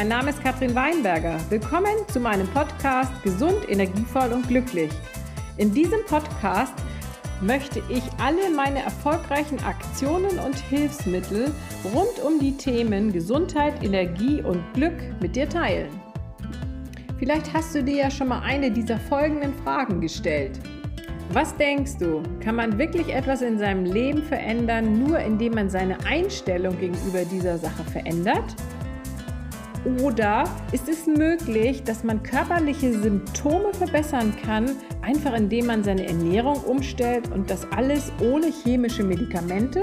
mein Name ist Katrin Weinberger. Willkommen zu meinem Podcast Gesund, Energievoll und Glücklich. In diesem Podcast möchte ich alle meine erfolgreichen Aktionen und Hilfsmittel rund um die Themen Gesundheit, Energie und Glück mit dir teilen. Vielleicht hast du dir ja schon mal eine dieser folgenden Fragen gestellt. Was denkst du? Kann man wirklich etwas in seinem Leben verändern, nur indem man seine Einstellung gegenüber dieser Sache verändert? Oder ist es möglich, dass man körperliche Symptome verbessern kann, einfach indem man seine Ernährung umstellt und das alles ohne chemische Medikamente?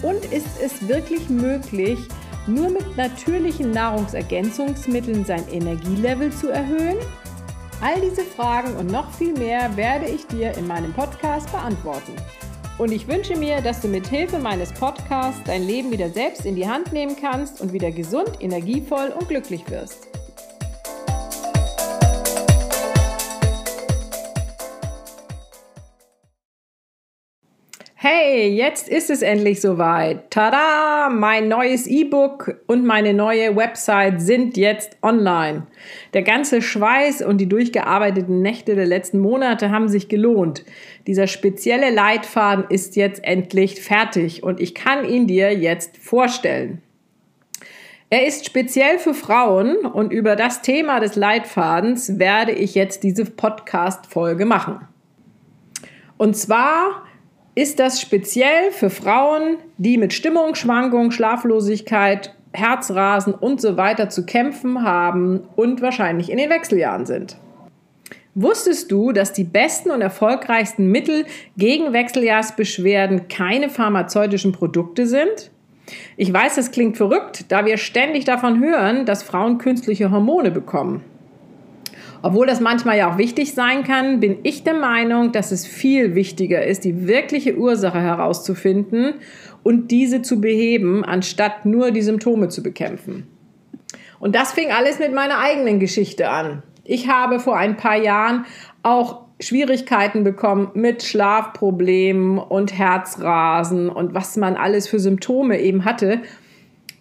Und ist es wirklich möglich, nur mit natürlichen Nahrungsergänzungsmitteln sein Energielevel zu erhöhen? All diese Fragen und noch viel mehr werde ich dir in meinem Podcast beantworten. Und ich wünsche mir, dass du mit Hilfe meines Podcasts dein Leben wieder selbst in die Hand nehmen kannst und wieder gesund, energievoll und glücklich wirst. Hey, jetzt ist es endlich soweit. Tada! Mein neues E-Book und meine neue Website sind jetzt online. Der ganze Schweiß und die durchgearbeiteten Nächte der letzten Monate haben sich gelohnt. Dieser spezielle Leitfaden ist jetzt endlich fertig und ich kann ihn dir jetzt vorstellen. Er ist speziell für Frauen und über das Thema des Leitfadens werde ich jetzt diese Podcast-Folge machen. Und zwar ist das speziell für Frauen, die mit Stimmungsschwankungen, Schlaflosigkeit, Herzrasen und so weiter zu kämpfen haben und wahrscheinlich in den Wechseljahren sind. Wusstest du, dass die besten und erfolgreichsten Mittel gegen Wechseljahrsbeschwerden keine pharmazeutischen Produkte sind? Ich weiß, das klingt verrückt, da wir ständig davon hören, dass Frauen künstliche Hormone bekommen. Obwohl das manchmal ja auch wichtig sein kann, bin ich der Meinung, dass es viel wichtiger ist, die wirkliche Ursache herauszufinden und diese zu beheben, anstatt nur die Symptome zu bekämpfen. Und das fing alles mit meiner eigenen Geschichte an. Ich habe vor ein paar Jahren auch Schwierigkeiten bekommen mit Schlafproblemen und Herzrasen und was man alles für Symptome eben hatte.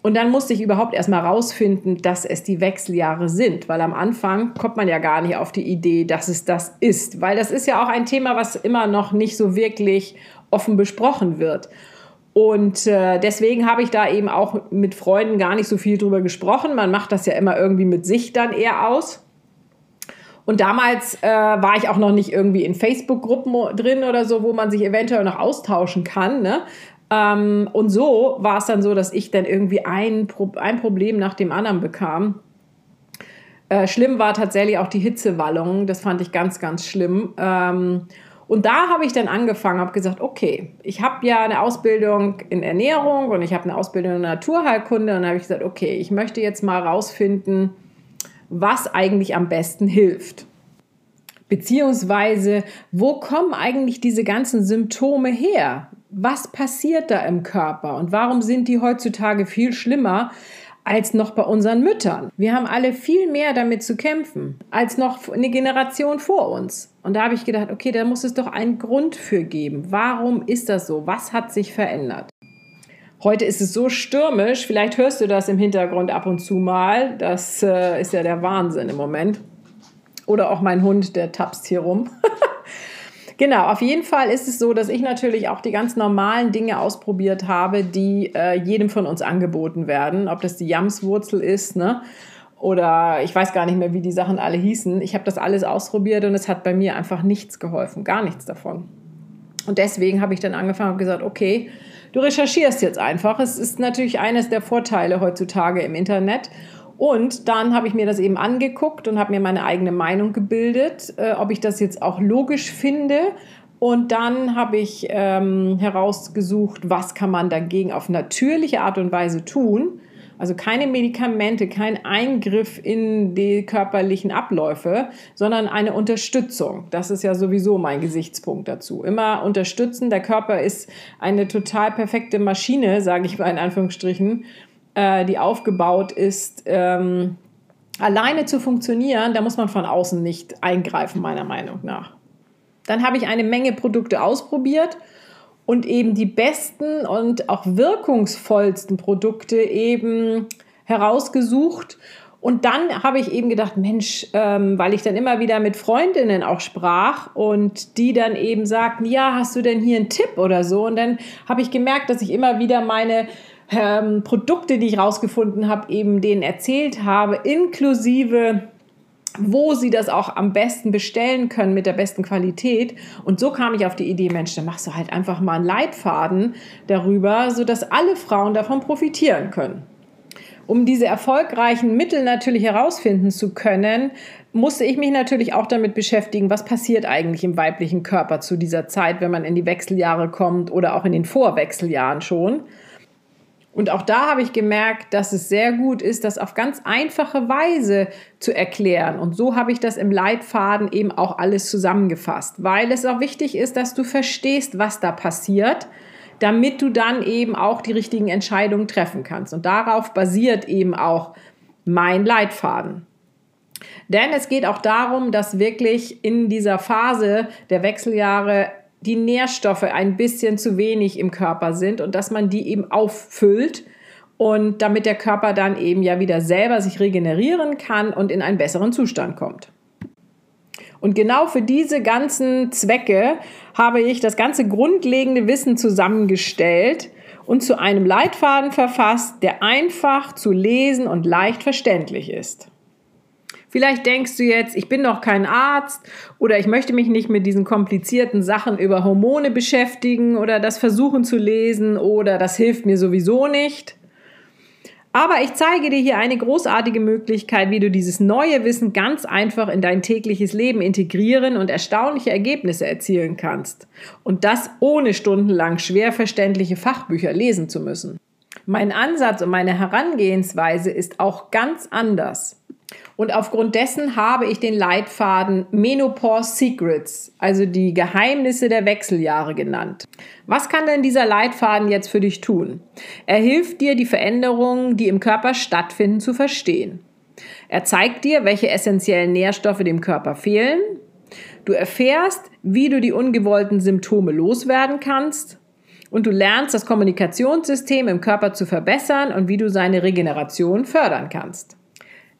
Und dann musste ich überhaupt erstmal rausfinden, dass es die Wechseljahre sind, weil am Anfang kommt man ja gar nicht auf die Idee, dass es das ist, weil das ist ja auch ein Thema, was immer noch nicht so wirklich offen besprochen wird. Und äh, deswegen habe ich da eben auch mit Freunden gar nicht so viel drüber gesprochen. Man macht das ja immer irgendwie mit sich dann eher aus. Und damals äh, war ich auch noch nicht irgendwie in Facebook-Gruppen drin oder so, wo man sich eventuell noch austauschen kann. Ne? Ähm, und so war es dann so, dass ich dann irgendwie ein, Pro ein Problem nach dem anderen bekam. Äh, schlimm war tatsächlich auch die Hitzewallung. Das fand ich ganz, ganz schlimm. Ähm, und da habe ich dann angefangen, habe gesagt, okay, ich habe ja eine Ausbildung in Ernährung und ich habe eine Ausbildung in Naturheilkunde und habe ich gesagt, okay, ich möchte jetzt mal rausfinden, was eigentlich am besten hilft. Beziehungsweise, wo kommen eigentlich diese ganzen Symptome her? Was passiert da im Körper und warum sind die heutzutage viel schlimmer als noch bei unseren Müttern? Wir haben alle viel mehr damit zu kämpfen als noch eine Generation vor uns. Und da habe ich gedacht, okay, da muss es doch einen Grund für geben. Warum ist das so? Was hat sich verändert? Heute ist es so stürmisch, vielleicht hörst du das im Hintergrund ab und zu mal. Das äh, ist ja der Wahnsinn im Moment. Oder auch mein Hund, der tapst hier rum. Genau, auf jeden Fall ist es so, dass ich natürlich auch die ganz normalen Dinge ausprobiert habe, die äh, jedem von uns angeboten werden. Ob das die Jamswurzel ist, ne? Oder ich weiß gar nicht mehr, wie die Sachen alle hießen. Ich habe das alles ausprobiert und es hat bei mir einfach nichts geholfen, gar nichts davon. Und deswegen habe ich dann angefangen und gesagt, okay, du recherchierst jetzt einfach. Es ist natürlich eines der Vorteile heutzutage im Internet. Und dann habe ich mir das eben angeguckt und habe mir meine eigene Meinung gebildet, äh, ob ich das jetzt auch logisch finde. Und dann habe ich ähm, herausgesucht, was kann man dagegen auf natürliche Art und Weise tun. Also keine Medikamente, kein Eingriff in die körperlichen Abläufe, sondern eine Unterstützung. Das ist ja sowieso mein Gesichtspunkt dazu. Immer unterstützen. Der Körper ist eine total perfekte Maschine, sage ich mal in Anführungsstrichen äh, die aufgebaut ist, ähm, alleine zu funktionieren, da muss man von außen nicht eingreifen, meiner Meinung nach. Dann habe ich eine Menge Produkte ausprobiert und eben die besten und auch wirkungsvollsten Produkte eben herausgesucht und dann habe ich eben gedacht, Mensch, ähm, weil ich dann immer wieder mit Freundinnen auch sprach und die dann eben sagten, ja, hast du denn hier einen Tipp oder so? Und dann habe ich gemerkt, dass ich immer wieder meine ähm, Produkte, die ich rausgefunden habe, eben denen erzählt habe, inklusive wo sie das auch am besten bestellen können mit der besten Qualität. Und so kam ich auf die Idee, Mensch, dann machst du halt einfach mal einen Leitfaden darüber, sodass alle Frauen davon profitieren können. Um diese erfolgreichen Mittel natürlich herausfinden zu können, musste ich mich natürlich auch damit beschäftigen, was passiert eigentlich im weiblichen Körper zu dieser Zeit, wenn man in die Wechseljahre kommt oder auch in den Vorwechseljahren schon. Und auch da habe ich gemerkt, dass es sehr gut ist, das auf ganz einfache Weise zu erklären. Und so habe ich das im Leitfaden eben auch alles zusammengefasst, weil es auch wichtig ist, dass du verstehst, was da passiert, damit du dann eben auch die richtigen Entscheidungen treffen kannst. Und darauf basiert eben auch mein Leitfaden. Denn es geht auch darum, dass wirklich in dieser Phase der Wechseljahre die Nährstoffe ein bisschen zu wenig im Körper sind und dass man die eben auffüllt und damit der Körper dann eben ja wieder selber sich regenerieren kann und in einen besseren Zustand kommt. Und genau für diese ganzen Zwecke habe ich das ganze grundlegende Wissen zusammengestellt und zu einem Leitfaden verfasst, der einfach zu lesen und leicht verständlich ist. Vielleicht denkst du jetzt, ich bin noch kein Arzt oder ich möchte mich nicht mit diesen komplizierten Sachen über Hormone beschäftigen oder das versuchen zu lesen oder das hilft mir sowieso nicht. Aber ich zeige dir hier eine großartige Möglichkeit, wie du dieses neue Wissen ganz einfach in dein tägliches Leben integrieren und erstaunliche Ergebnisse erzielen kannst. Und das ohne stundenlang schwer verständliche Fachbücher lesen zu müssen. Mein Ansatz und meine Herangehensweise ist auch ganz anders. Und aufgrund dessen habe ich den Leitfaden Menopause Secrets, also die Geheimnisse der Wechseljahre genannt. Was kann denn dieser Leitfaden jetzt für dich tun? Er hilft dir, die Veränderungen, die im Körper stattfinden, zu verstehen. Er zeigt dir, welche essentiellen Nährstoffe dem Körper fehlen. Du erfährst, wie du die ungewollten Symptome loswerden kannst. Und du lernst, das Kommunikationssystem im Körper zu verbessern und wie du seine Regeneration fördern kannst.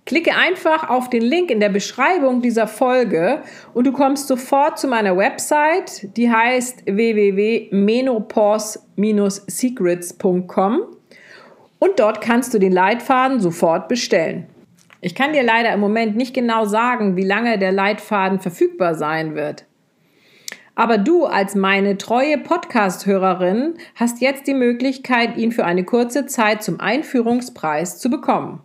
Klicke einfach auf den Link in der Beschreibung dieser Folge und du kommst sofort zu meiner Website, die heißt www.menopause-secrets.com und dort kannst du den Leitfaden sofort bestellen. Ich kann dir leider im Moment nicht genau sagen, wie lange der Leitfaden verfügbar sein wird. Aber du als meine treue Podcast-Hörerin hast jetzt die Möglichkeit, ihn für eine kurze Zeit zum Einführungspreis zu bekommen.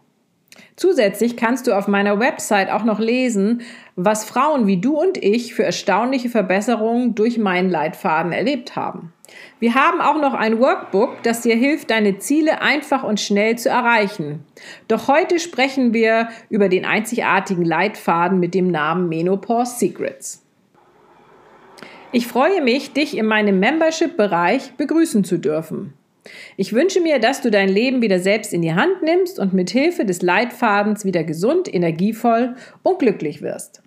Zusätzlich kannst du auf meiner Website auch noch lesen, was Frauen wie du und ich für erstaunliche Verbesserungen durch meinen Leitfaden erlebt haben. Wir haben auch noch ein Workbook, das dir hilft, deine Ziele einfach und schnell zu erreichen. Doch heute sprechen wir über den einzigartigen Leitfaden mit dem Namen Menopause Secrets. Ich freue mich, dich in meinem Membership-Bereich begrüßen zu dürfen. Ich wünsche mir, dass du dein Leben wieder selbst in die Hand nimmst und mit Hilfe des Leitfadens wieder gesund, energievoll und glücklich wirst.